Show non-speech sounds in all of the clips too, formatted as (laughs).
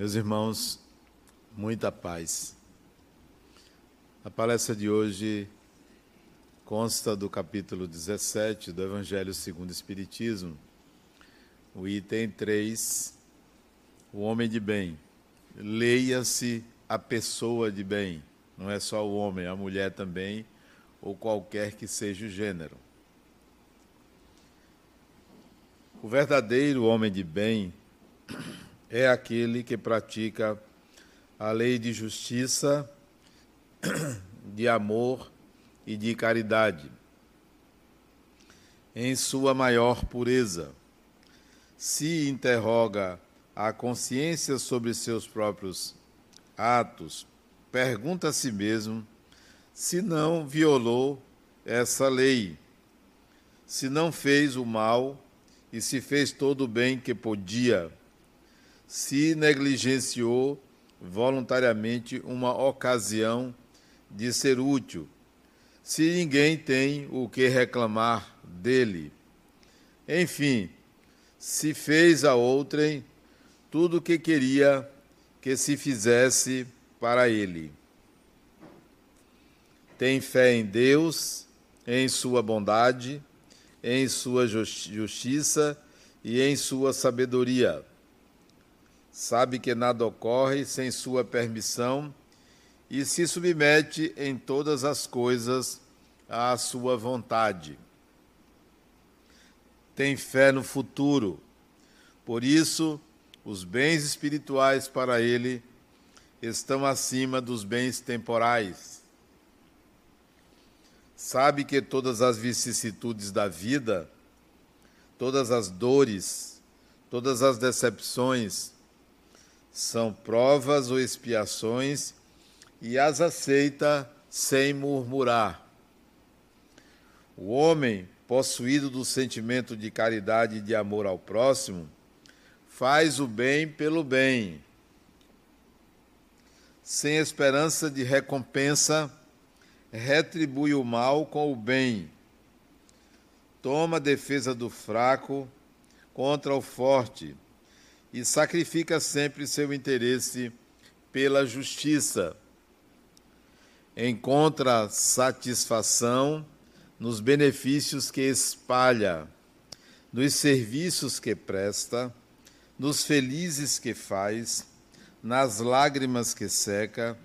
Meus irmãos, muita paz. A palestra de hoje consta do capítulo 17 do Evangelho segundo o Espiritismo, o item 3, o homem de bem. Leia-se a pessoa de bem, não é só o homem, a mulher também, ou qualquer que seja o gênero. O verdadeiro homem de bem é aquele que pratica a lei de justiça, (clears throat) de amor e de caridade, em sua maior pureza. Se interroga a consciência sobre seus próprios atos, pergunta a si mesmo se não violou essa lei, se não fez o mal e se fez todo o bem que podia se negligenciou voluntariamente uma ocasião de ser útil, se ninguém tem o que reclamar dele. Enfim, se fez a outrem tudo o que queria que se fizesse para ele. Tem fé em Deus, em sua bondade, em sua justiça e em sua sabedoria sabe que nada ocorre sem sua permissão e se submete em todas as coisas à sua vontade. Tem fé no futuro, por isso, os bens espirituais para ele estão acima dos bens temporais. Sabe que todas as vicissitudes da vida, todas as dores, todas as decepções, são provas ou expiações e as aceita sem murmurar. O homem, possuído do sentimento de caridade e de amor ao próximo, faz o bem pelo bem, sem esperança de recompensa, retribui o mal com o bem, toma defesa do fraco contra o forte e sacrifica sempre seu interesse pela justiça. Encontra satisfação nos benefícios que espalha, nos serviços que presta, nos felizes que faz, nas lágrimas que seca,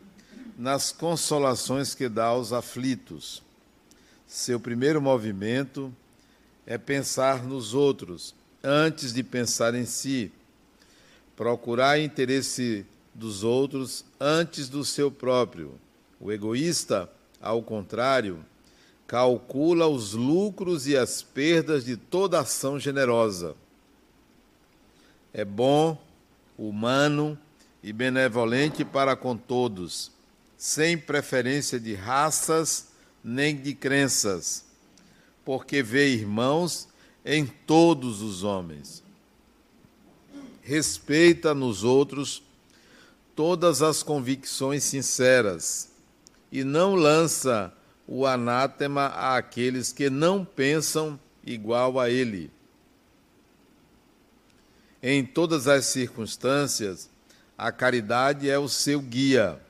nas consolações que dá aos aflitos. Seu primeiro movimento é pensar nos outros antes de pensar em si procurar interesse dos outros antes do seu próprio. O egoísta, ao contrário, calcula os lucros e as perdas de toda ação generosa. É bom, humano e benevolente para com todos, sem preferência de raças nem de crenças, porque vê irmãos em todos os homens respeita nos outros todas as convicções sinceras e não lança o anátema àqueles que não pensam igual a ele. Em todas as circunstâncias, a caridade é o seu guia.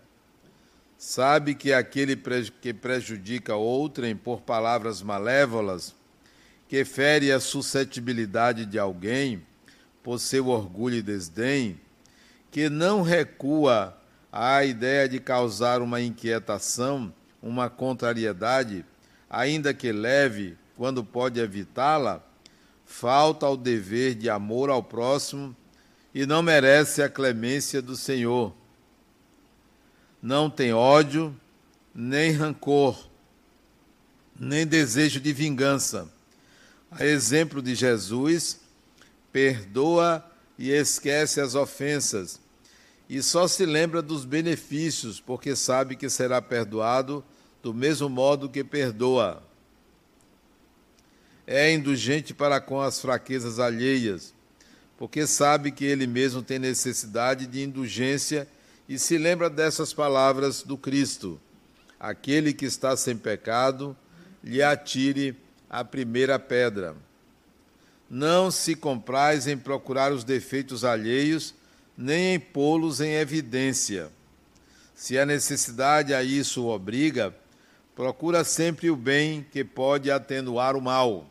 Sabe que aquele que prejudica outrem por palavras malévolas, que fere a suscetibilidade de alguém, por seu orgulho e desdém, que não recua à ideia de causar uma inquietação, uma contrariedade, ainda que leve, quando pode evitá-la, falta ao dever de amor ao próximo e não merece a clemência do Senhor. Não tem ódio, nem rancor, nem desejo de vingança. A exemplo de Jesus, perdoa e esquece as ofensas, e só se lembra dos benefícios, porque sabe que será perdoado do mesmo modo que perdoa. É indulgente para com as fraquezas alheias, porque sabe que ele mesmo tem necessidade de indulgência e se lembra dessas palavras do Cristo: Aquele que está sem pecado, lhe atire a primeira pedra. Não se compraz em procurar os defeitos alheios, nem em pô-los em evidência. Se a necessidade a isso obriga, procura sempre o bem que pode atenuar o mal.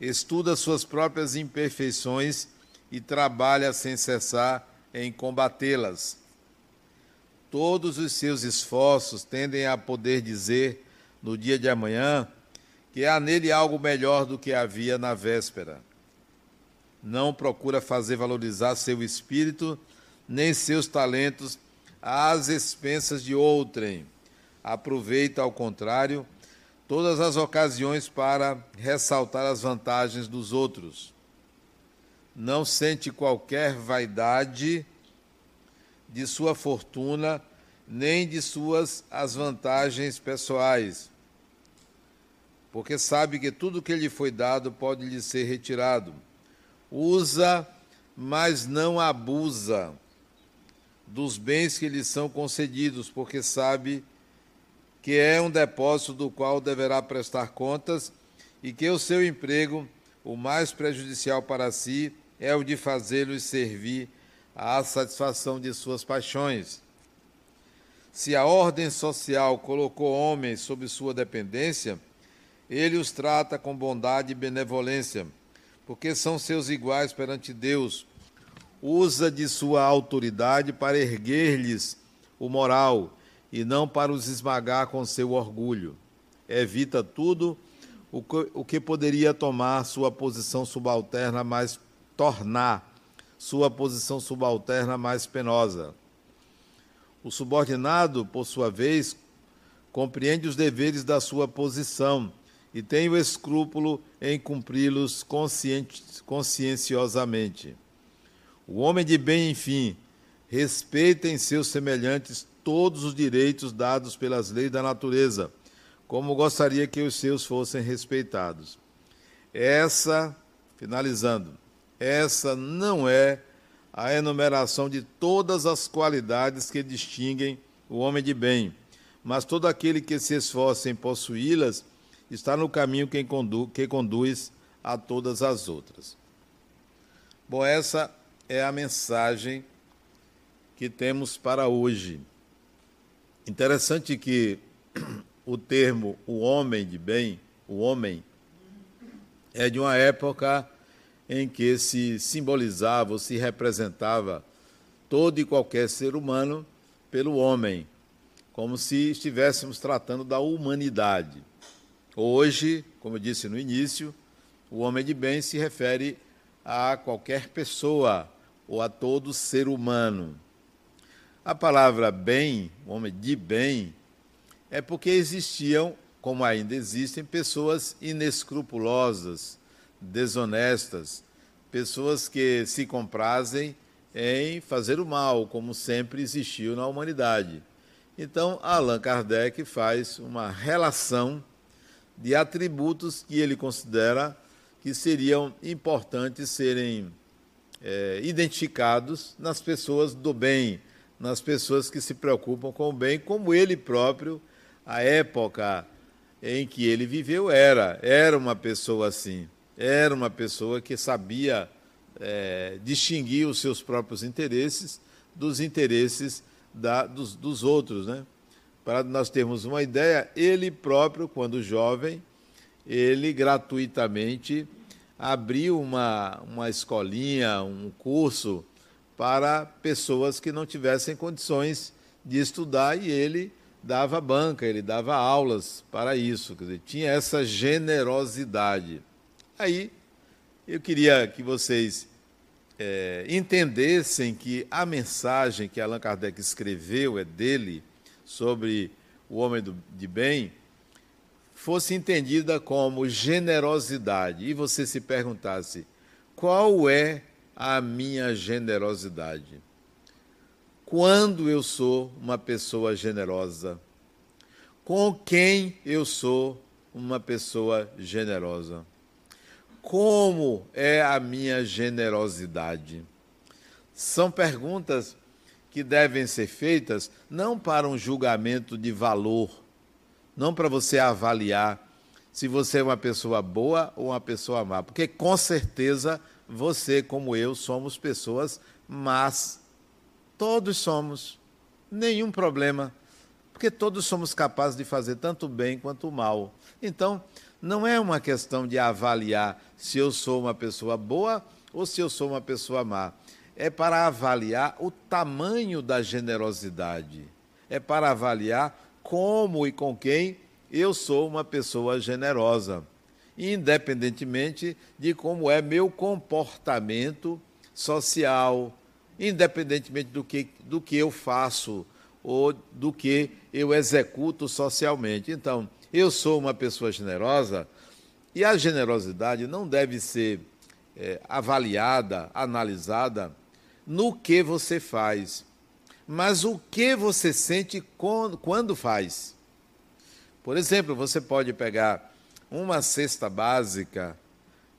Estuda suas próprias imperfeições e trabalha sem cessar em combatê-las. Todos os seus esforços tendem a poder dizer, no dia de amanhã, que há nele algo melhor do que havia na véspera. Não procura fazer valorizar seu espírito, nem seus talentos às expensas de outrem. Aproveita, ao contrário, todas as ocasiões para ressaltar as vantagens dos outros. Não sente qualquer vaidade de sua fortuna, nem de suas as vantagens pessoais, porque sabe que tudo que lhe foi dado pode lhe ser retirado. Usa, mas não abusa dos bens que lhe são concedidos, porque sabe que é um depósito do qual deverá prestar contas e que o seu emprego, o mais prejudicial para si, é o de fazê-los servir à satisfação de suas paixões. Se a ordem social colocou homens sob sua dependência, ele os trata com bondade e benevolência, porque são seus iguais perante Deus. Usa de sua autoridade para erguer-lhes o moral e não para os esmagar com seu orgulho. Evita tudo o que, poderia tomar sua posição subalterna mais tornar sua posição subalterna mais penosa. O subordinado, por sua vez, compreende os deveres da sua posição e tem o escrúpulo em cumpri-los conscienciosamente. O homem de bem, enfim, respeita em seus semelhantes todos os direitos dados pelas leis da natureza, como gostaria que os seus fossem respeitados. Essa, finalizando, essa não é a enumeração de todas as qualidades que distinguem o homem de bem, mas todo aquele que se esforça em possuí-las está no caminho que, condu que conduz a todas as outras. Bom, essa é a mensagem que temos para hoje. Interessante que o termo o homem de bem, o homem, é de uma época em que se simbolizava ou se representava todo e qualquer ser humano pelo homem, como se estivéssemos tratando da humanidade. Hoje, como eu disse no início, o homem de bem se refere a qualquer pessoa ou a todo ser humano. A palavra bem, homem de bem, é porque existiam, como ainda existem, pessoas inescrupulosas, desonestas, pessoas que se comprazem em fazer o mal, como sempre existiu na humanidade. Então, Allan Kardec faz uma relação de atributos que ele considera que seriam importantes serem é, identificados nas pessoas do bem, nas pessoas que se preocupam com o bem, como ele próprio, a época em que ele viveu, era. Era uma pessoa assim. Era uma pessoa que sabia é, distinguir os seus próprios interesses dos interesses da, dos, dos outros. Né? Para nós termos uma ideia, ele próprio, quando jovem, ele gratuitamente abriu uma, uma escolinha, um curso para pessoas que não tivessem condições de estudar e ele dava banca, ele dava aulas para isso, quer dizer, tinha essa generosidade. Aí eu queria que vocês é, entendessem que a mensagem que Allan Kardec escreveu é dele sobre o homem do, de bem fosse entendida como generosidade e você se perguntasse qual é a minha generosidade? Quando eu sou uma pessoa generosa? Com quem eu sou uma pessoa generosa? Como é a minha generosidade? São perguntas que devem ser feitas não para um julgamento de valor não para você avaliar se você é uma pessoa boa ou uma pessoa má, porque com certeza você, como eu, somos pessoas mas todos somos, nenhum problema, porque todos somos capazes de fazer tanto bem quanto mal. Então, não é uma questão de avaliar se eu sou uma pessoa boa ou se eu sou uma pessoa má. É para avaliar o tamanho da generosidade. É para avaliar como e com quem eu sou uma pessoa generosa, independentemente de como é meu comportamento social, independentemente do que, do que eu faço ou do que eu executo socialmente. Então, eu sou uma pessoa generosa e a generosidade não deve ser é, avaliada, analisada no que você faz, mas o que você sente quando, faz. Por exemplo, você pode pegar uma cesta básica,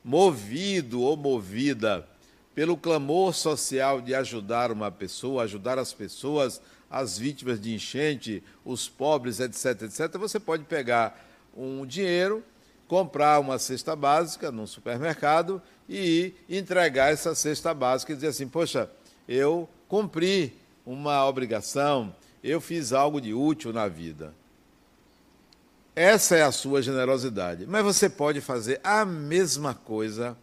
movido ou movida pelo clamor social de ajudar uma pessoa, ajudar as pessoas, as vítimas de enchente, os pobres, etc, etc. Você pode pegar um dinheiro, comprar uma cesta básica num supermercado e entregar essa cesta básica e dizer assim: Poxa, eu cumpri uma obrigação, eu fiz algo de útil na vida. Essa é a sua generosidade. Mas você pode fazer a mesma coisa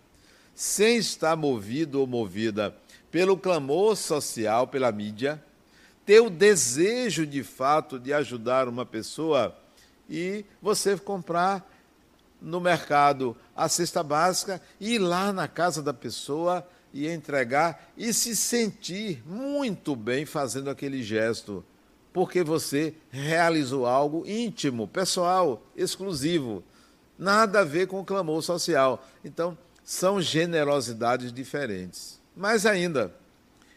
sem estar movido ou movida pelo clamor social, pela mídia, ter o desejo de fato de ajudar uma pessoa e você comprar no mercado a cesta básica, ir lá na casa da pessoa e entregar e se sentir muito bem fazendo aquele gesto porque você realizou algo íntimo, pessoal, exclusivo. Nada a ver com o clamor social. Então, são generosidades diferentes. Mais ainda,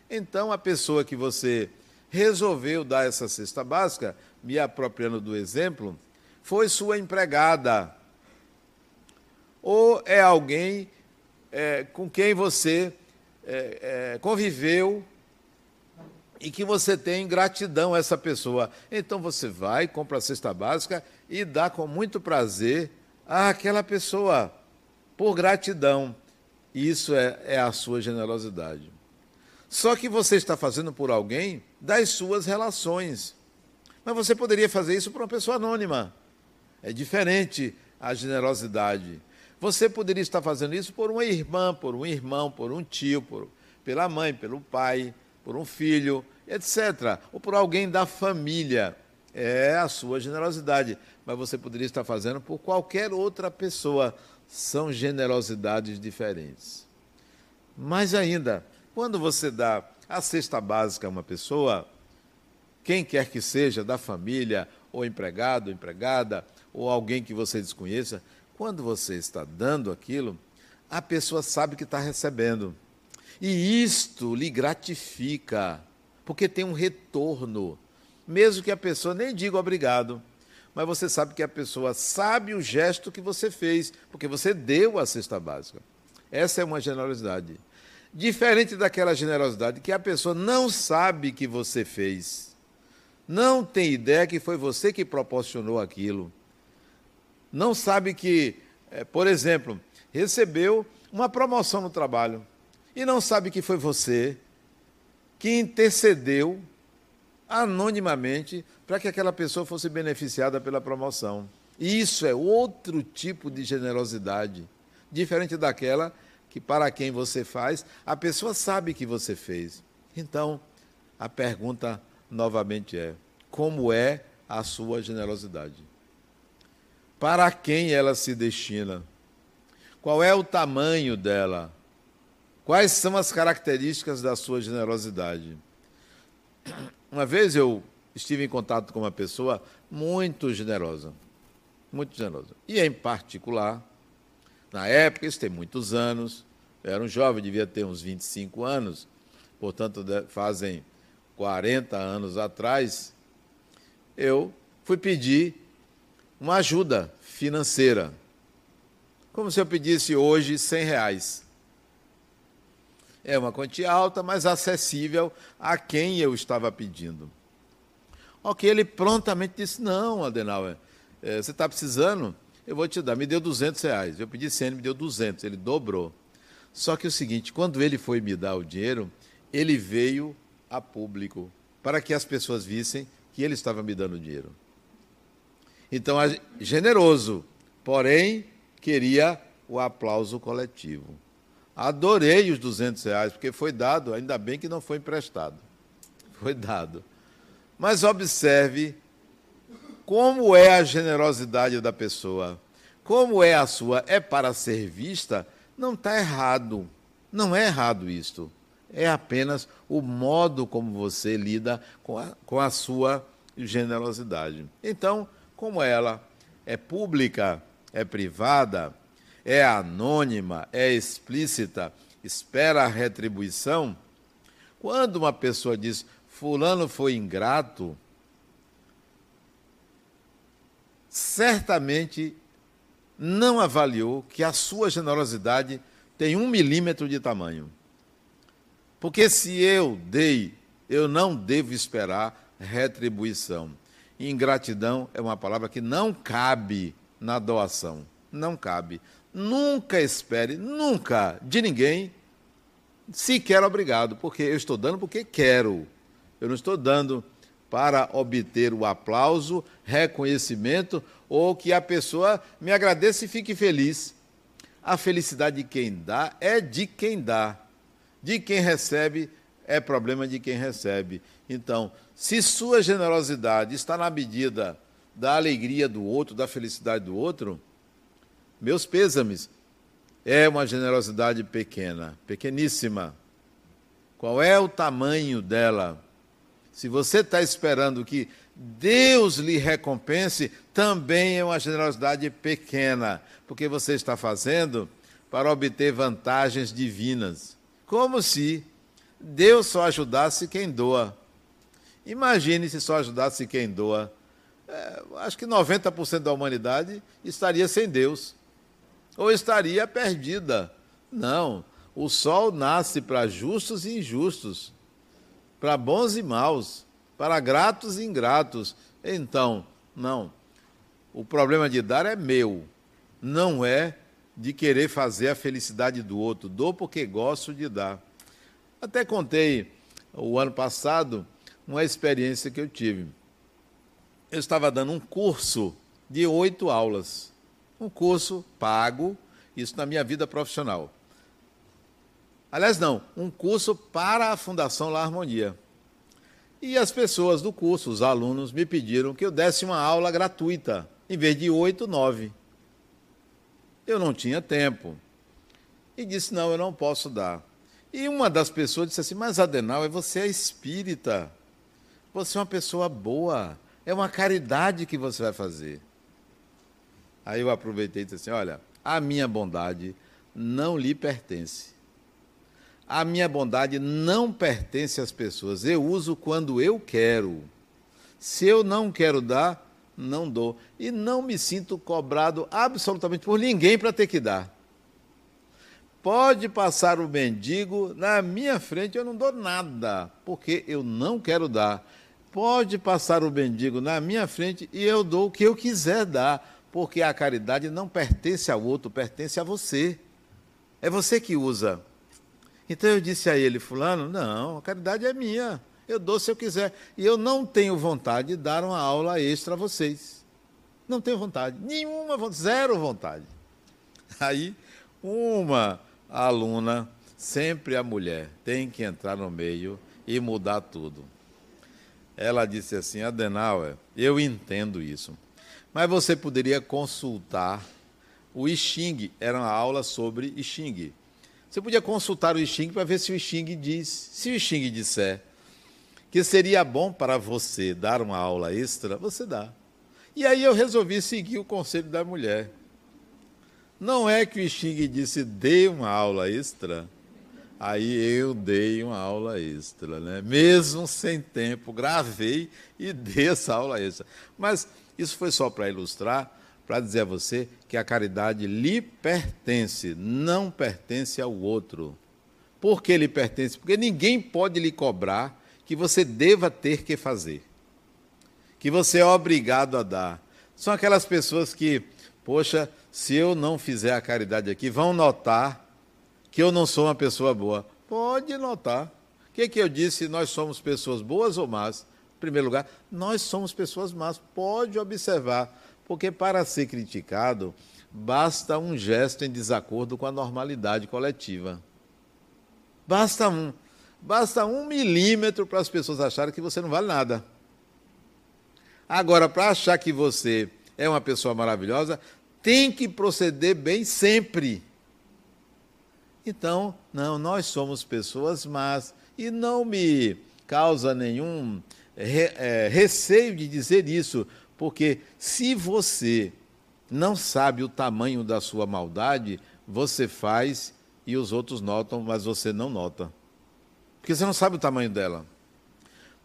então a pessoa que você resolveu dar essa cesta básica, me apropriando do exemplo, foi sua empregada. Ou é alguém é, com quem você é, é, conviveu e que você tem gratidão a essa pessoa. Então você vai, compra a cesta básica e dá com muito prazer àquela pessoa, por gratidão. Isso é, é a sua generosidade. Só que você está fazendo por alguém das suas relações. Mas você poderia fazer isso por uma pessoa anônima. É diferente a generosidade. Você poderia estar fazendo isso por uma irmã, por um irmão, por um tio, por, pela mãe, pelo pai por um filho, etc. Ou por alguém da família. É a sua generosidade. Mas você poderia estar fazendo por qualquer outra pessoa. São generosidades diferentes. Mais ainda, quando você dá a cesta básica a uma pessoa, quem quer que seja, da família, ou empregado, empregada, ou alguém que você desconheça, quando você está dando aquilo, a pessoa sabe que está recebendo. E isto lhe gratifica, porque tem um retorno. Mesmo que a pessoa nem diga obrigado, mas você sabe que a pessoa sabe o gesto que você fez, porque você deu a cesta básica. Essa é uma generosidade. Diferente daquela generosidade que a pessoa não sabe que você fez. Não tem ideia que foi você que proporcionou aquilo. Não sabe que, eh, por exemplo, recebeu uma promoção no trabalho e não sabe que foi você que intercedeu anonimamente para que aquela pessoa fosse beneficiada pela promoção. Isso é outro tipo de generosidade, diferente daquela que para quem você faz, a pessoa sabe que você fez. Então, a pergunta novamente é: como é a sua generosidade? Para quem ela se destina? Qual é o tamanho dela? Quais são as características da sua generosidade? Uma vez eu estive em contato com uma pessoa muito generosa, muito generosa. E em particular, na época, isso tem muitos anos, eu era um jovem, devia ter uns 25 anos, portanto, fazem 40 anos atrás, eu fui pedir uma ajuda financeira. Como se eu pedisse hoje 100 reais. É uma quantia alta, mas acessível a quem eu estava pedindo. Ok, ele prontamente disse: Não, Adenauer, é, você está precisando? Eu vou te dar. Me deu 200 reais. Eu pedi 100, ele me deu 200, ele dobrou. Só que é o seguinte: quando ele foi me dar o dinheiro, ele veio a público para que as pessoas vissem que ele estava me dando dinheiro. Então, generoso, porém, queria o aplauso coletivo. Adorei os 200 reais, porque foi dado, ainda bem que não foi emprestado. Foi dado. Mas observe como é a generosidade da pessoa. Como é a sua? É para ser vista? Não está errado. Não é errado isto. É apenas o modo como você lida com a, com a sua generosidade. Então, como ela é pública, é privada, é anônima, é explícita, espera a retribuição, quando uma pessoa diz fulano foi ingrato, certamente não avaliou que a sua generosidade tem um milímetro de tamanho. Porque se eu dei, eu não devo esperar retribuição. Ingratidão é uma palavra que não cabe na doação. Não cabe. Nunca espere, nunca, de ninguém, sequer obrigado, porque eu estou dando porque quero. Eu não estou dando para obter o aplauso, reconhecimento ou que a pessoa me agradeça e fique feliz. A felicidade de quem dá é de quem dá. De quem recebe é problema de quem recebe. Então, se sua generosidade está na medida da alegria do outro, da felicidade do outro, meus pêsames. É uma generosidade pequena, pequeníssima. Qual é o tamanho dela? Se você está esperando que Deus lhe recompense, também é uma generosidade pequena, porque você está fazendo para obter vantagens divinas. Como se Deus só ajudasse quem doa. Imagine se só ajudasse quem doa. É, acho que 90% da humanidade estaria sem Deus, ou estaria perdida. Não, o sol nasce para justos e injustos, para bons e maus, para gratos e ingratos. Então, não. O problema de dar é meu, não é de querer fazer a felicidade do outro. Dou porque gosto de dar. Até contei o ano passado uma experiência que eu tive. Eu estava dando um curso de oito aulas, um curso pago, isso na minha vida profissional. Aliás, não, um curso para a Fundação La Harmonia. E as pessoas do curso, os alunos, me pediram que eu desse uma aula gratuita, em vez de oito, nove. Eu não tinha tempo. E disse: não, eu não posso dar. E uma das pessoas disse assim: Mas Adenal, você é espírita. Você é uma pessoa boa. É uma caridade que você vai fazer. Aí eu aproveitei e disse assim: Olha, a minha bondade não lhe pertence. A minha bondade não pertence às pessoas. Eu uso quando eu quero. Se eu não quero dar, não dou. E não me sinto cobrado absolutamente por ninguém para ter que dar. Pode passar o mendigo na minha frente, eu não dou nada, porque eu não quero dar. Pode passar o mendigo na minha frente e eu dou o que eu quiser dar, porque a caridade não pertence ao outro, pertence a você. É você que usa. Então eu disse a ele, fulano, não, a caridade é minha. Eu dou se eu quiser. E eu não tenho vontade de dar uma aula extra a vocês. Não tenho vontade. Nenhuma, zero vontade. Aí, uma a aluna, sempre a mulher, tem que entrar no meio e mudar tudo. Ela disse assim: Adenauer, eu entendo isso, mas você poderia consultar o Xing, era uma aula sobre Xing. Você podia consultar o Xing para ver se o Xing diz, se o Xing disser que seria bom para você dar uma aula extra, você dá. E aí eu resolvi seguir o conselho da mulher. Não é que o Xing disse, dê uma aula extra. Aí eu dei uma aula extra, né? Mesmo sem tempo, gravei e (laughs) dei essa aula extra. Mas isso foi só para ilustrar, para dizer a você que a caridade lhe pertence, não pertence ao outro. Por que lhe pertence? Porque ninguém pode lhe cobrar que você deva ter que fazer, que você é obrigado a dar. São aquelas pessoas que, poxa, se eu não fizer a caridade aqui, vão notar que eu não sou uma pessoa boa. Pode notar que, que eu disse? Nós somos pessoas boas ou más? Em primeiro lugar, nós somos pessoas más. Pode observar, porque para ser criticado, basta um gesto em desacordo com a normalidade coletiva. Basta um. Basta um milímetro para as pessoas acharem que você não vale nada. Agora, para achar que você é uma pessoa maravilhosa, tem que proceder bem sempre. Então, não, nós somos pessoas más e não me causa nenhum re, é, receio de dizer isso, porque se você não sabe o tamanho da sua maldade, você faz e os outros notam, mas você não nota. Porque você não sabe o tamanho dela.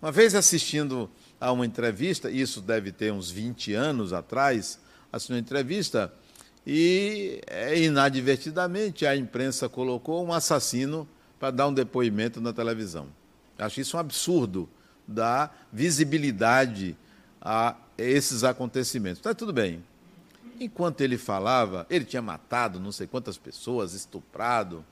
Uma vez assistindo a uma entrevista, isso deve ter uns 20 anos atrás, assistindo uma entrevista, e é, inadvertidamente a imprensa colocou um assassino para dar um depoimento na televisão. Acho isso um absurdo dar visibilidade a esses acontecimentos. Está tudo bem. Enquanto ele falava, ele tinha matado não sei quantas pessoas, estuprado.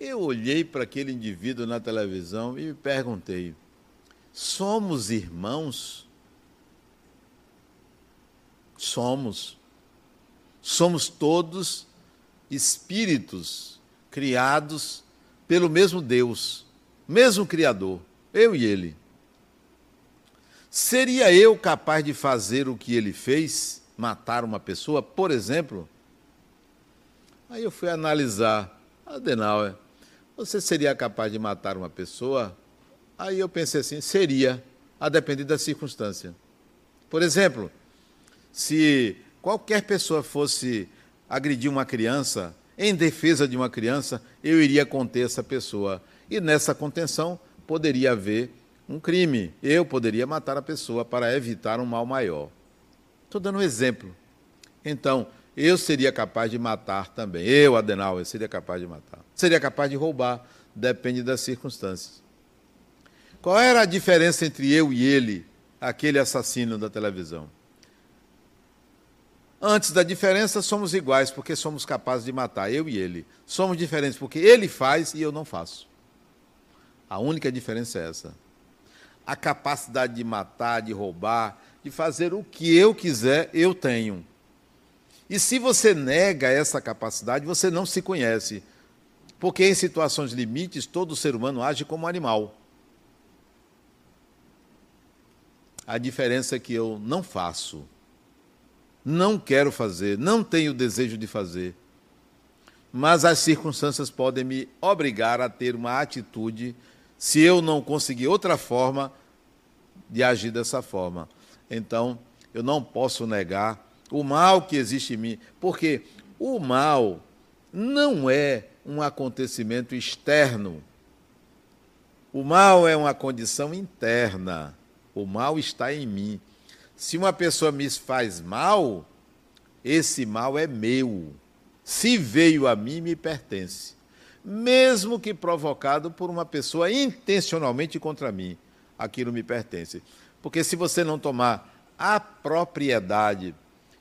Eu olhei para aquele indivíduo na televisão e me perguntei: somos irmãos? Somos. Somos todos espíritos criados pelo mesmo Deus, mesmo Criador, eu e ele. Seria eu capaz de fazer o que ele fez, matar uma pessoa, por exemplo? Aí eu fui analisar, Adenauer, você seria capaz de matar uma pessoa? Aí eu pensei assim, seria, a depender da circunstância. Por exemplo, se qualquer pessoa fosse agredir uma criança, em defesa de uma criança, eu iria conter essa pessoa. E nessa contenção poderia haver um crime. Eu poderia matar a pessoa para evitar um mal maior. Estou dando um exemplo. Então, eu seria capaz de matar também. Eu, Adenauer, seria capaz de matar. Seria capaz de roubar, depende das circunstâncias. Qual era a diferença entre eu e ele, aquele assassino da televisão? Antes da diferença, somos iguais, porque somos capazes de matar, eu e ele. Somos diferentes, porque ele faz e eu não faço. A única diferença é essa. A capacidade de matar, de roubar, de fazer o que eu quiser, eu tenho. E se você nega essa capacidade, você não se conhece. Porque em situações limites, todo ser humano age como animal. A diferença é que eu não faço não quero fazer, não tenho desejo de fazer. Mas as circunstâncias podem me obrigar a ter uma atitude, se eu não conseguir outra forma de agir dessa forma. Então, eu não posso negar o mal que existe em mim, porque o mal não é um acontecimento externo. O mal é uma condição interna. O mal está em mim. Se uma pessoa me faz mal, esse mal é meu. Se veio a mim, me pertence. Mesmo que provocado por uma pessoa intencionalmente contra mim, aquilo me pertence. Porque se você não tomar a propriedade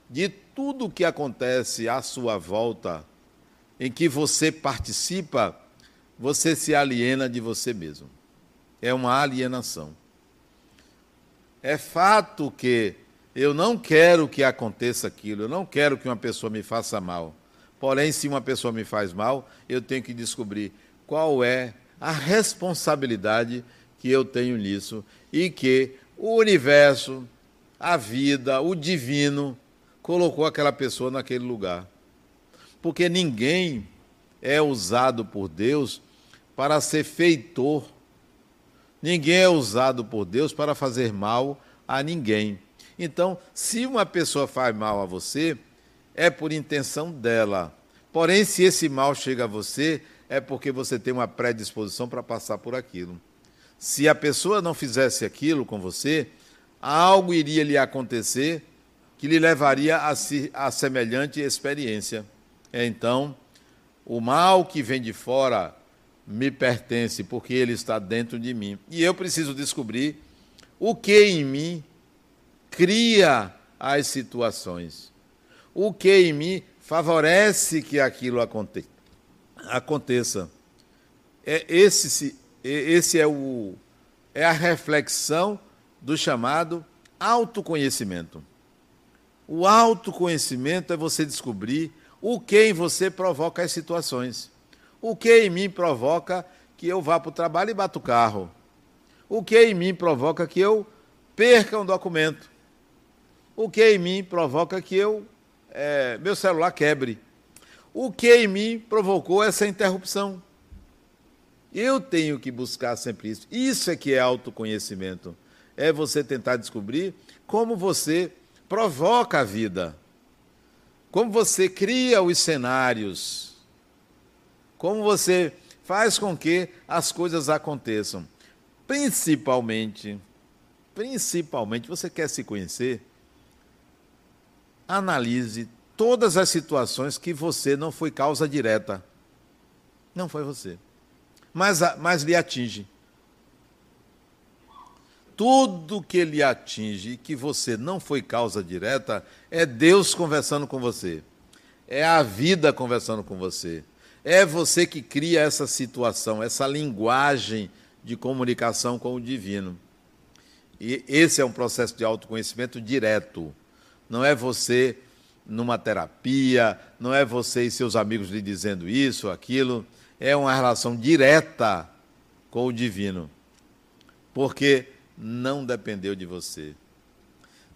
de tudo o que acontece à sua volta, em que você participa, você se aliena de você mesmo. É uma alienação. É fato que eu não quero que aconteça aquilo, eu não quero que uma pessoa me faça mal. Porém, se uma pessoa me faz mal, eu tenho que descobrir qual é a responsabilidade que eu tenho nisso e que o universo, a vida, o divino colocou aquela pessoa naquele lugar. Porque ninguém é usado por Deus para ser feitor Ninguém é usado por Deus para fazer mal a ninguém. Então, se uma pessoa faz mal a você, é por intenção dela. Porém, se esse mal chega a você, é porque você tem uma predisposição para passar por aquilo. Se a pessoa não fizesse aquilo com você, algo iria lhe acontecer que lhe levaria a, si, a semelhante experiência. Então, o mal que vem de fora me pertence porque ele está dentro de mim. E eu preciso descobrir o que em mim cria as situações. O que em mim favorece que aquilo aconteça. É esse, esse é, o, é a reflexão do chamado autoconhecimento. O autoconhecimento é você descobrir o que em você provoca as situações. O que em mim provoca que eu vá para o trabalho e bata o carro. O que em mim provoca que eu perca um documento. O que em mim provoca que eu é, meu celular quebre. O que em mim provocou essa interrupção? Eu tenho que buscar sempre isso. Isso é que é autoconhecimento. É você tentar descobrir como você provoca a vida, como você cria os cenários, como você faz com que as coisas aconteçam. Principalmente, principalmente, você quer se conhecer? Analise todas as situações que você não foi causa direta. Não foi você mas, mas lhe atinge. Tudo que lhe atinge e que você não foi causa direta é Deus conversando com você. É a vida conversando com você. É você que cria essa situação, essa linguagem de comunicação com o divino. E esse é um processo de autoconhecimento direto. Não é você numa terapia, não é você e seus amigos lhe dizendo isso, aquilo é uma relação direta com o divino, porque não dependeu de você.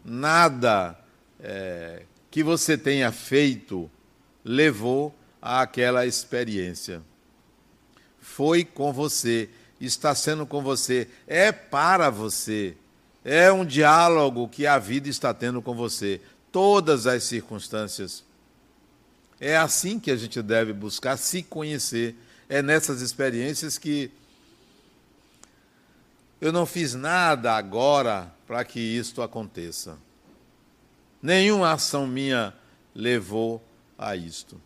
Nada é, que você tenha feito levou àquela experiência. Foi com você, está sendo com você, é para você. É um diálogo que a vida está tendo com você. Todas as circunstâncias. É assim que a gente deve buscar se conhecer é nessas experiências que eu não fiz nada agora para que isto aconteça. Nenhuma ação minha levou a isto.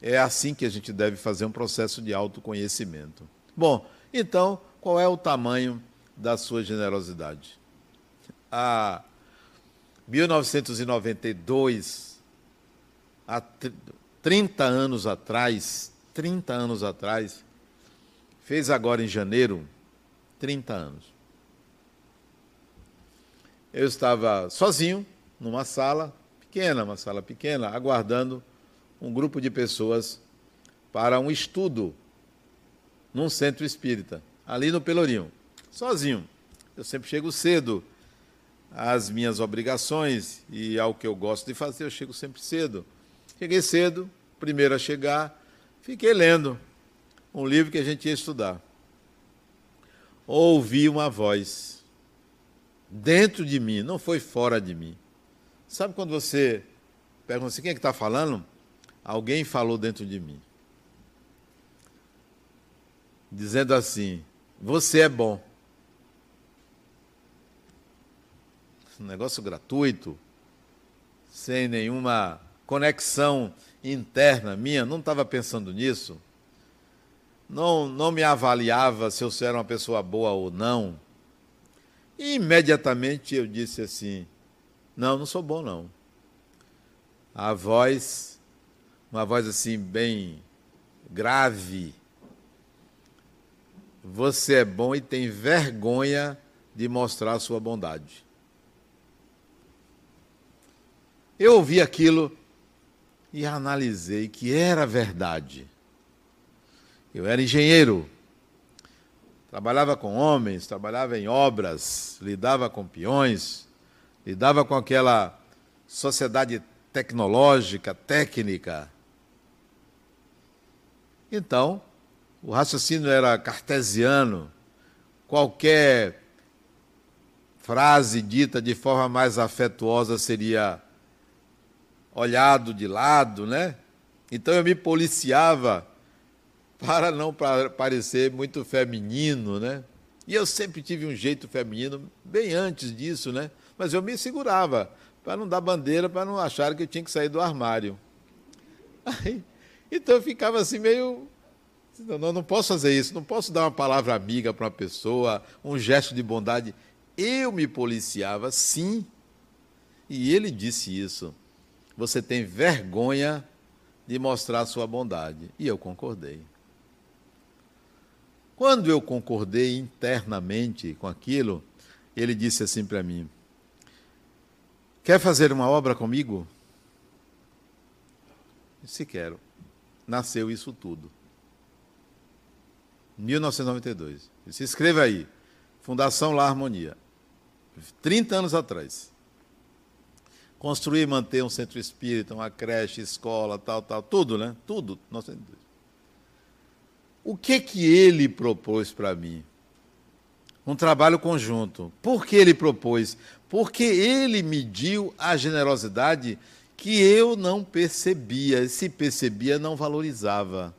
É assim que a gente deve fazer um processo de autoconhecimento. Bom, então, qual é o tamanho da sua generosidade? A 1992, há 30 anos atrás, 30 anos atrás, fez agora em janeiro 30 anos. Eu estava sozinho numa sala pequena, uma sala pequena, aguardando um grupo de pessoas para um estudo num centro espírita, ali no Pelourinho, sozinho. Eu sempre chego cedo às minhas obrigações e ao que eu gosto de fazer, eu chego sempre cedo. Cheguei cedo, primeiro a chegar, Fiquei lendo um livro que a gente ia estudar. Ouvi uma voz dentro de mim, não foi fora de mim. Sabe quando você pergunta assim, quem é que está falando? Alguém falou dentro de mim. Dizendo assim, você é bom. Um negócio gratuito, sem nenhuma conexão interna minha, não estava pensando nisso, não, não me avaliava se eu era uma pessoa boa ou não. E imediatamente eu disse assim: não, não sou bom, não. A voz, uma voz assim, bem grave. Você é bom e tem vergonha de mostrar a sua bondade. Eu ouvi aquilo e analisei que era verdade. Eu era engenheiro, trabalhava com homens, trabalhava em obras, lidava com peões, lidava com aquela sociedade tecnológica, técnica. Então, o raciocínio era cartesiano, qualquer frase dita de forma mais afetuosa seria olhado de lado, né? Então eu me policiava para não parecer muito feminino, né? E eu sempre tive um jeito feminino bem antes disso, né? Mas eu me segurava para não dar bandeira, para não achar que eu tinha que sair do armário. Aí, (laughs) então eu ficava assim meio não, não posso fazer isso, não posso dar uma palavra amiga para uma pessoa, um gesto de bondade. Eu me policiava, sim. E ele disse isso você tem vergonha de mostrar sua bondade. E eu concordei. Quando eu concordei internamente com aquilo, ele disse assim para mim: Quer fazer uma obra comigo? Se quero. Nasceu isso tudo. 1992. Se inscreva aí. Fundação La Harmonia. 30 anos atrás. Construir e manter um centro espírita, uma creche, escola, tal, tal, tudo, né? Tudo. 1992. O que que ele propôs para mim? Um trabalho conjunto. Por que ele propôs? Porque ele mediu a generosidade que eu não percebia. Se percebia, não valorizava.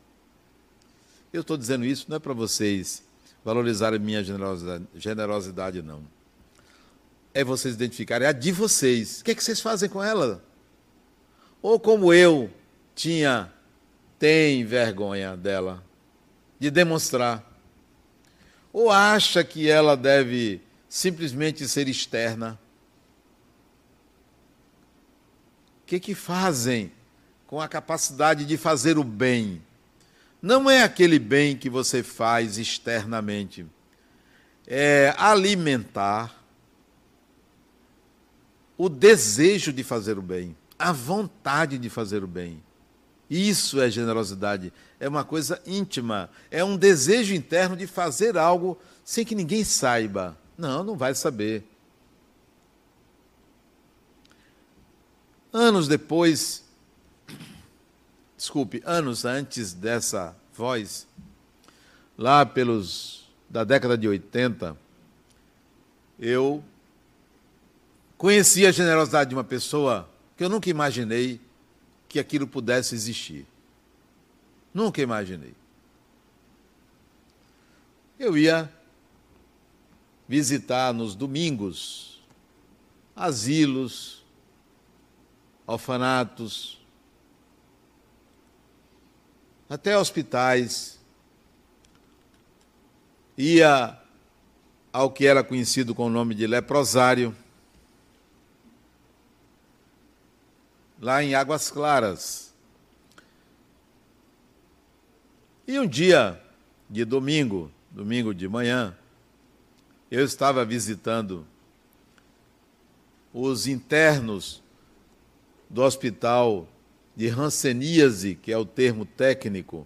Eu estou dizendo isso não é para vocês valorizarem minha generosidade, generosidade, não. É vocês identificarem a de vocês. O que, é que vocês fazem com ela? Ou como eu tinha, tem vergonha dela, de demonstrar. Ou acha que ela deve simplesmente ser externa. O que, que fazem com a capacidade de fazer o bem? Não é aquele bem que você faz externamente. É alimentar o desejo de fazer o bem, a vontade de fazer o bem. Isso é generosidade. É uma coisa íntima. É um desejo interno de fazer algo sem que ninguém saiba. Não, não vai saber. Anos depois, desculpe, anos antes dessa voz, lá pelos da década de 80, eu conheci a generosidade de uma pessoa que eu nunca imaginei que aquilo pudesse existir. Nunca imaginei. Eu ia visitar nos domingos asilos, orfanatos, até hospitais, ia ao que era conhecido com o nome de leprosário, lá em Águas Claras. E um dia de domingo, domingo de manhã, eu estava visitando os internos do hospital de ranceníase, que é o termo técnico,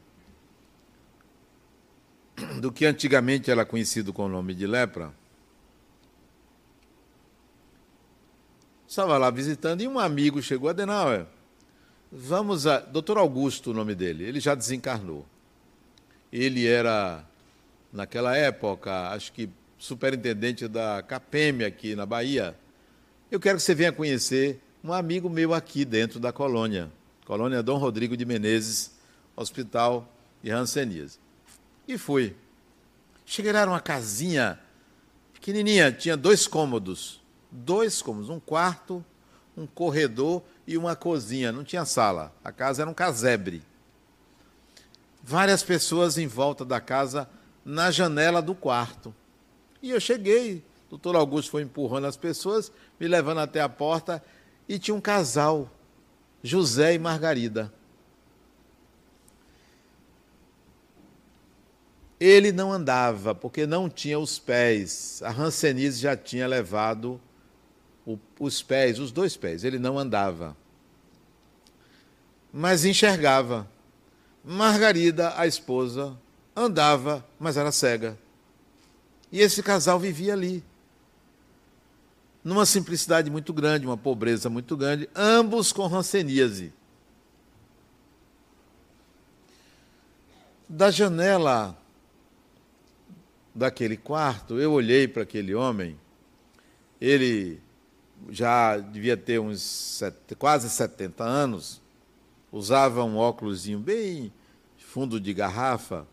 do que antigamente era conhecido com o nome de lepra. Estava lá visitando e um amigo chegou, Adenauer, vamos a... Doutor Augusto, o nome dele, ele já desencarnou. Ele era, naquela época, acho que superintendente da CAPEM aqui na Bahia. Eu quero que você venha conhecer um amigo meu aqui dentro da colônia. Colônia Dom Rodrigo de Menezes, Hospital de Hanseníase. E fui. Cheguei lá, era uma casinha pequenininha, tinha dois cômodos. Dois cômodos, um quarto, um corredor e uma cozinha. Não tinha sala. A casa era um casebre. Várias pessoas em volta da casa, na janela do quarto. E eu cheguei, o doutor Augusto foi empurrando as pessoas, me levando até a porta, e tinha um casal José e Margarida. Ele não andava, porque não tinha os pés. A Hanseníase já tinha levado o, os pés, os dois pés. Ele não andava. Mas enxergava. Margarida, a esposa, andava, mas era cega. E esse casal vivia ali numa simplicidade muito grande, uma pobreza muito grande, ambos com ranceníase. Da janela daquele quarto, eu olhei para aquele homem, ele já devia ter uns sete, quase 70 anos, usava um óculos bem fundo de garrafa,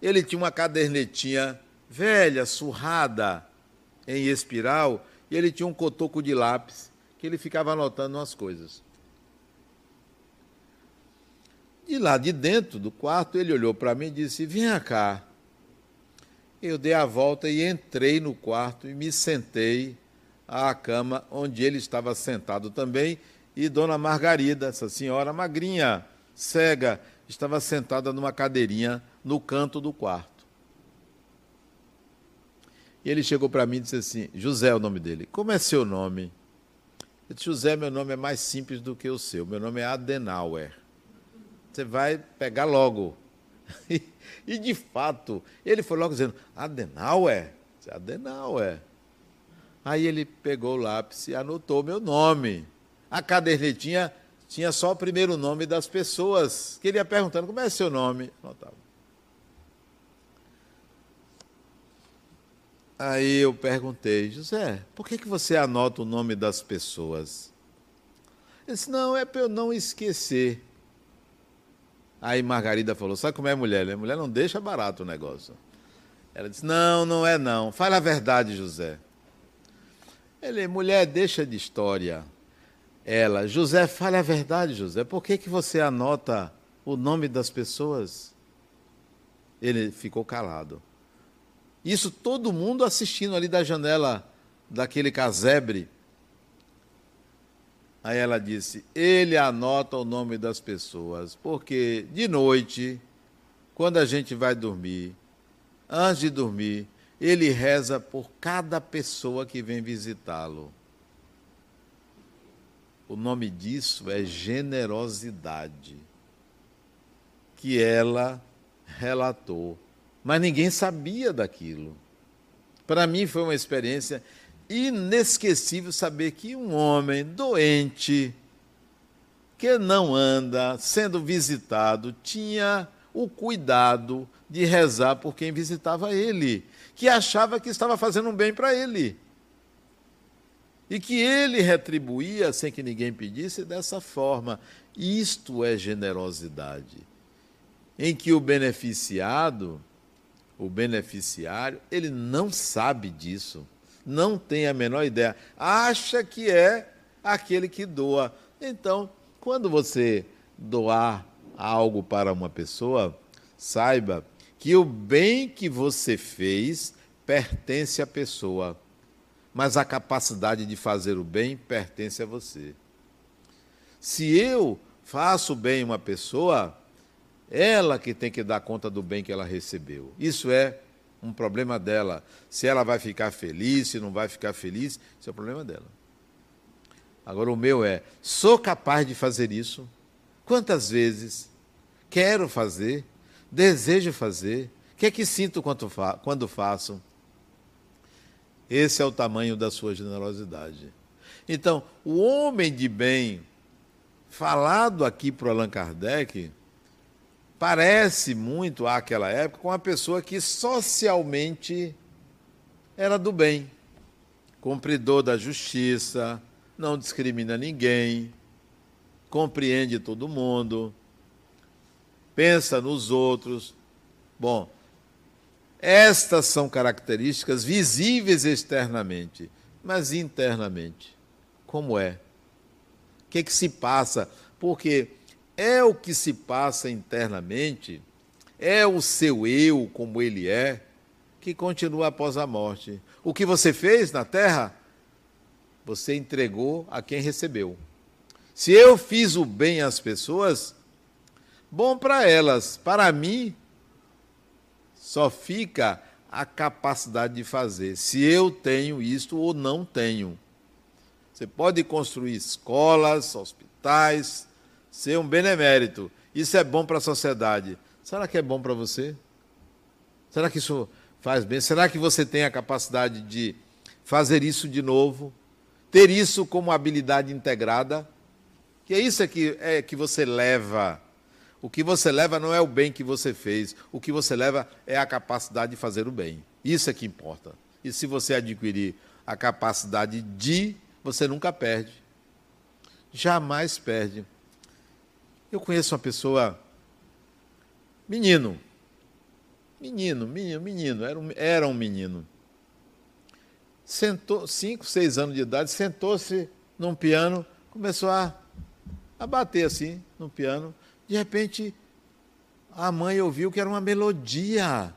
ele tinha uma cadernetinha velha, surrada, em espiral, e ele tinha um cotoco de lápis que ele ficava anotando umas coisas. De lá de dentro do quarto, ele olhou para mim e disse: Venha cá. Eu dei a volta e entrei no quarto e me sentei à cama onde ele estava sentado também. E Dona Margarida, essa senhora magrinha, cega, estava sentada numa cadeirinha no canto do quarto. E ele chegou para mim e disse assim: José é o nome dele. Como é seu nome? Eu disse: José, meu nome é mais simples do que o seu. Meu nome é Adenauer. Você vai pegar logo. (laughs) E, de fato, ele foi logo dizendo: Adenauer? Adenauer. Aí ele pegou o lápis e anotou meu nome. A cadernetinha tinha só o primeiro nome das pessoas. Que ele ia perguntando: como é seu nome? Anotava. Aí eu perguntei, José, por que, que você anota o nome das pessoas? Ele disse, não, é para eu não esquecer. Aí Margarida falou, sabe como é mulher? Né? Mulher não deixa barato o negócio. Ela disse, não, não é não. Fala a verdade, José. Ele, mulher, deixa de história. Ela, José, fale a verdade, José. Por que, que você anota o nome das pessoas? Ele ficou calado. Isso todo mundo assistindo ali da janela daquele casebre. Aí ela disse: ele anota o nome das pessoas, porque de noite, quando a gente vai dormir, antes de dormir, ele reza por cada pessoa que vem visitá-lo. O nome disso é generosidade, que ela relatou mas ninguém sabia daquilo. Para mim foi uma experiência inesquecível saber que um homem doente, que não anda, sendo visitado, tinha o cuidado de rezar por quem visitava ele, que achava que estava fazendo um bem para ele. E que ele retribuía sem que ninguém pedisse dessa forma. Isto é generosidade, em que o beneficiado o beneficiário, ele não sabe disso, não tem a menor ideia, acha que é aquele que doa. Então, quando você doar algo para uma pessoa, saiba que o bem que você fez pertence à pessoa, mas a capacidade de fazer o bem pertence a você. Se eu faço bem uma pessoa, ela que tem que dar conta do bem que ela recebeu. Isso é um problema dela. Se ela vai ficar feliz, se não vai ficar feliz, isso é o problema dela. Agora o meu é: sou capaz de fazer isso? Quantas vezes? Quero fazer? Desejo fazer? O que é que sinto quando faço? Esse é o tamanho da sua generosidade. Então, o homem de bem, falado aqui para Allan Kardec, parece muito àquela época com uma pessoa que socialmente era do bem, cumpridor da justiça, não discrimina ninguém, compreende todo mundo, pensa nos outros. Bom, estas são características visíveis externamente, mas internamente, como é? O que, é que se passa? Porque é o que se passa internamente, é o seu eu como ele é, que continua após a morte. O que você fez na terra, você entregou a quem recebeu. Se eu fiz o bem às pessoas, bom para elas, para mim, só fica a capacidade de fazer, se eu tenho isto ou não tenho. Você pode construir escolas, hospitais, ser um benemérito. Isso é bom para a sociedade. Será que é bom para você? Será que isso faz bem? Será que você tem a capacidade de fazer isso de novo? Ter isso como habilidade integrada? Que é isso é que, é que você leva. O que você leva não é o bem que você fez. O que você leva é a capacidade de fazer o bem. Isso é que importa. E se você adquirir a capacidade de, você nunca perde. Jamais perde. Eu conheço uma pessoa, menino, menino, menino, menino, era um, era um menino. Sentou, cinco, seis anos de idade, sentou-se num piano, começou a, a bater assim no piano. De repente, a mãe ouviu que era uma melodia.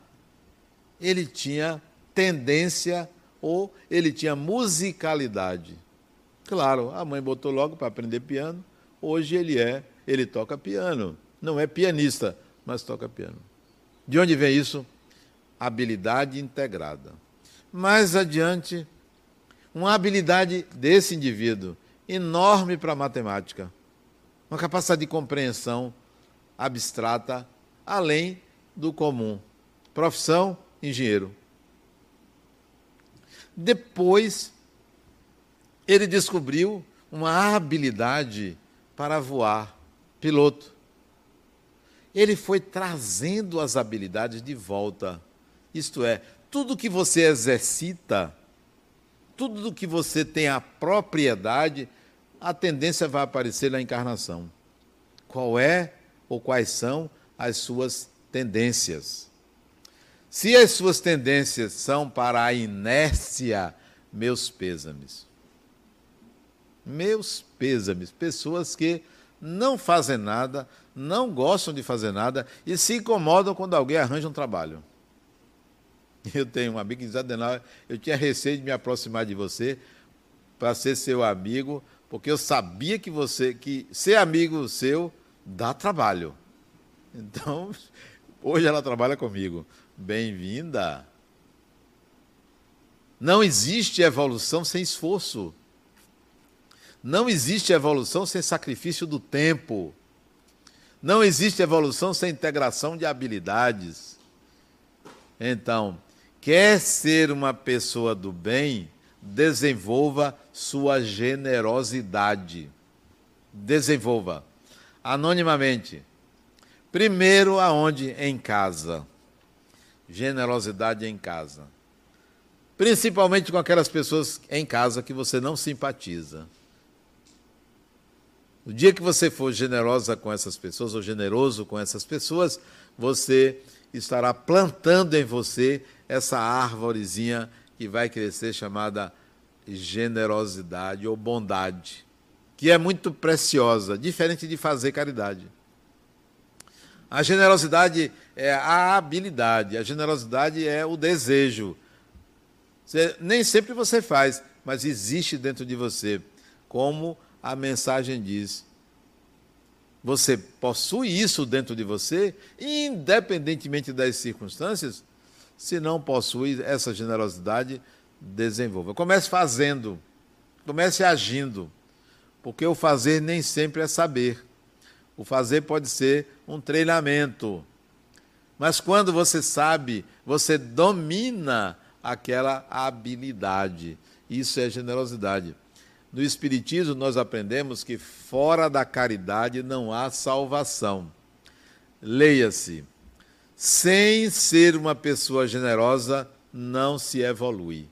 Ele tinha tendência ou ele tinha musicalidade. Claro, a mãe botou logo para aprender piano. Hoje ele é ele toca piano. Não é pianista, mas toca piano. De onde vem isso? Habilidade integrada. Mais adiante, uma habilidade desse indivíduo enorme para a matemática, uma capacidade de compreensão abstrata além do comum. Profissão: engenheiro. Depois, ele descobriu uma habilidade para voar, piloto. Ele foi trazendo as habilidades de volta. Isto é, tudo que você exercita, tudo do que você tem a propriedade, a tendência vai aparecer na encarnação. Qual é ou quais são as suas tendências? Se as suas tendências são para a inércia, meus pêsames. Meus pêsames. Pessoas que não fazem nada, não gostam de fazer nada e se incomodam quando alguém arranja um trabalho. Eu tenho um amigo que diz, Adenal, eu tinha receio de me aproximar de você para ser seu amigo, porque eu sabia que você, que ser amigo seu dá trabalho. Então, (laughs) hoje ela trabalha comigo. Bem-vinda. Não existe evolução sem esforço. Não existe evolução sem sacrifício do tempo. Não existe evolução sem integração de habilidades. Então, quer ser uma pessoa do bem, desenvolva sua generosidade. Desenvolva anonimamente. Primeiro aonde? Em casa. Generosidade em casa. Principalmente com aquelas pessoas em casa que você não simpatiza. O dia que você for generosa com essas pessoas, ou generoso com essas pessoas, você estará plantando em você essa árvorezinha que vai crescer chamada generosidade ou bondade, que é muito preciosa, diferente de fazer caridade. A generosidade é a habilidade, a generosidade é o desejo. Você, nem sempre você faz, mas existe dentro de você, como a mensagem diz. Você possui isso dentro de você, independentemente das circunstâncias. Se não possui essa generosidade, desenvolva. Comece fazendo, comece agindo, porque o fazer nem sempre é saber. O fazer pode ser um treinamento. Mas quando você sabe, você domina aquela habilidade. Isso é generosidade. No Espiritismo, nós aprendemos que fora da caridade não há salvação. Leia-se: sem ser uma pessoa generosa, não se evolui.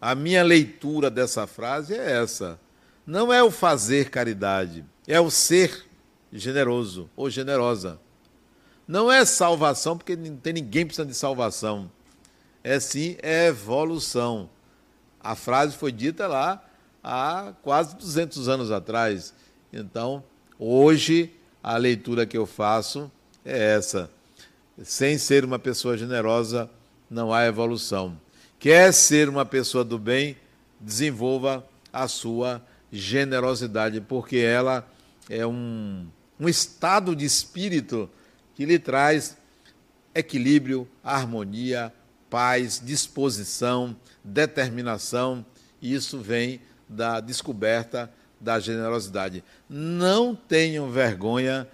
A minha leitura dessa frase é essa. Não é o fazer caridade, é o ser generoso ou generosa. Não é salvação, porque não tem ninguém precisando de salvação. É sim evolução. A frase foi dita lá há quase 200 anos atrás. Então, hoje, a leitura que eu faço é essa. Sem ser uma pessoa generosa, não há evolução. Quer ser uma pessoa do bem, desenvolva a sua generosidade, porque ela é um um estado de espírito que lhe traz equilíbrio, harmonia, paz, disposição, determinação, e isso vem da descoberta da generosidade. Não tenham vergonha,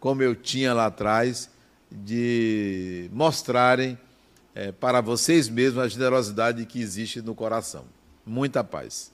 como eu tinha lá atrás, de mostrarem é, para vocês mesmos a generosidade que existe no coração. Muita paz.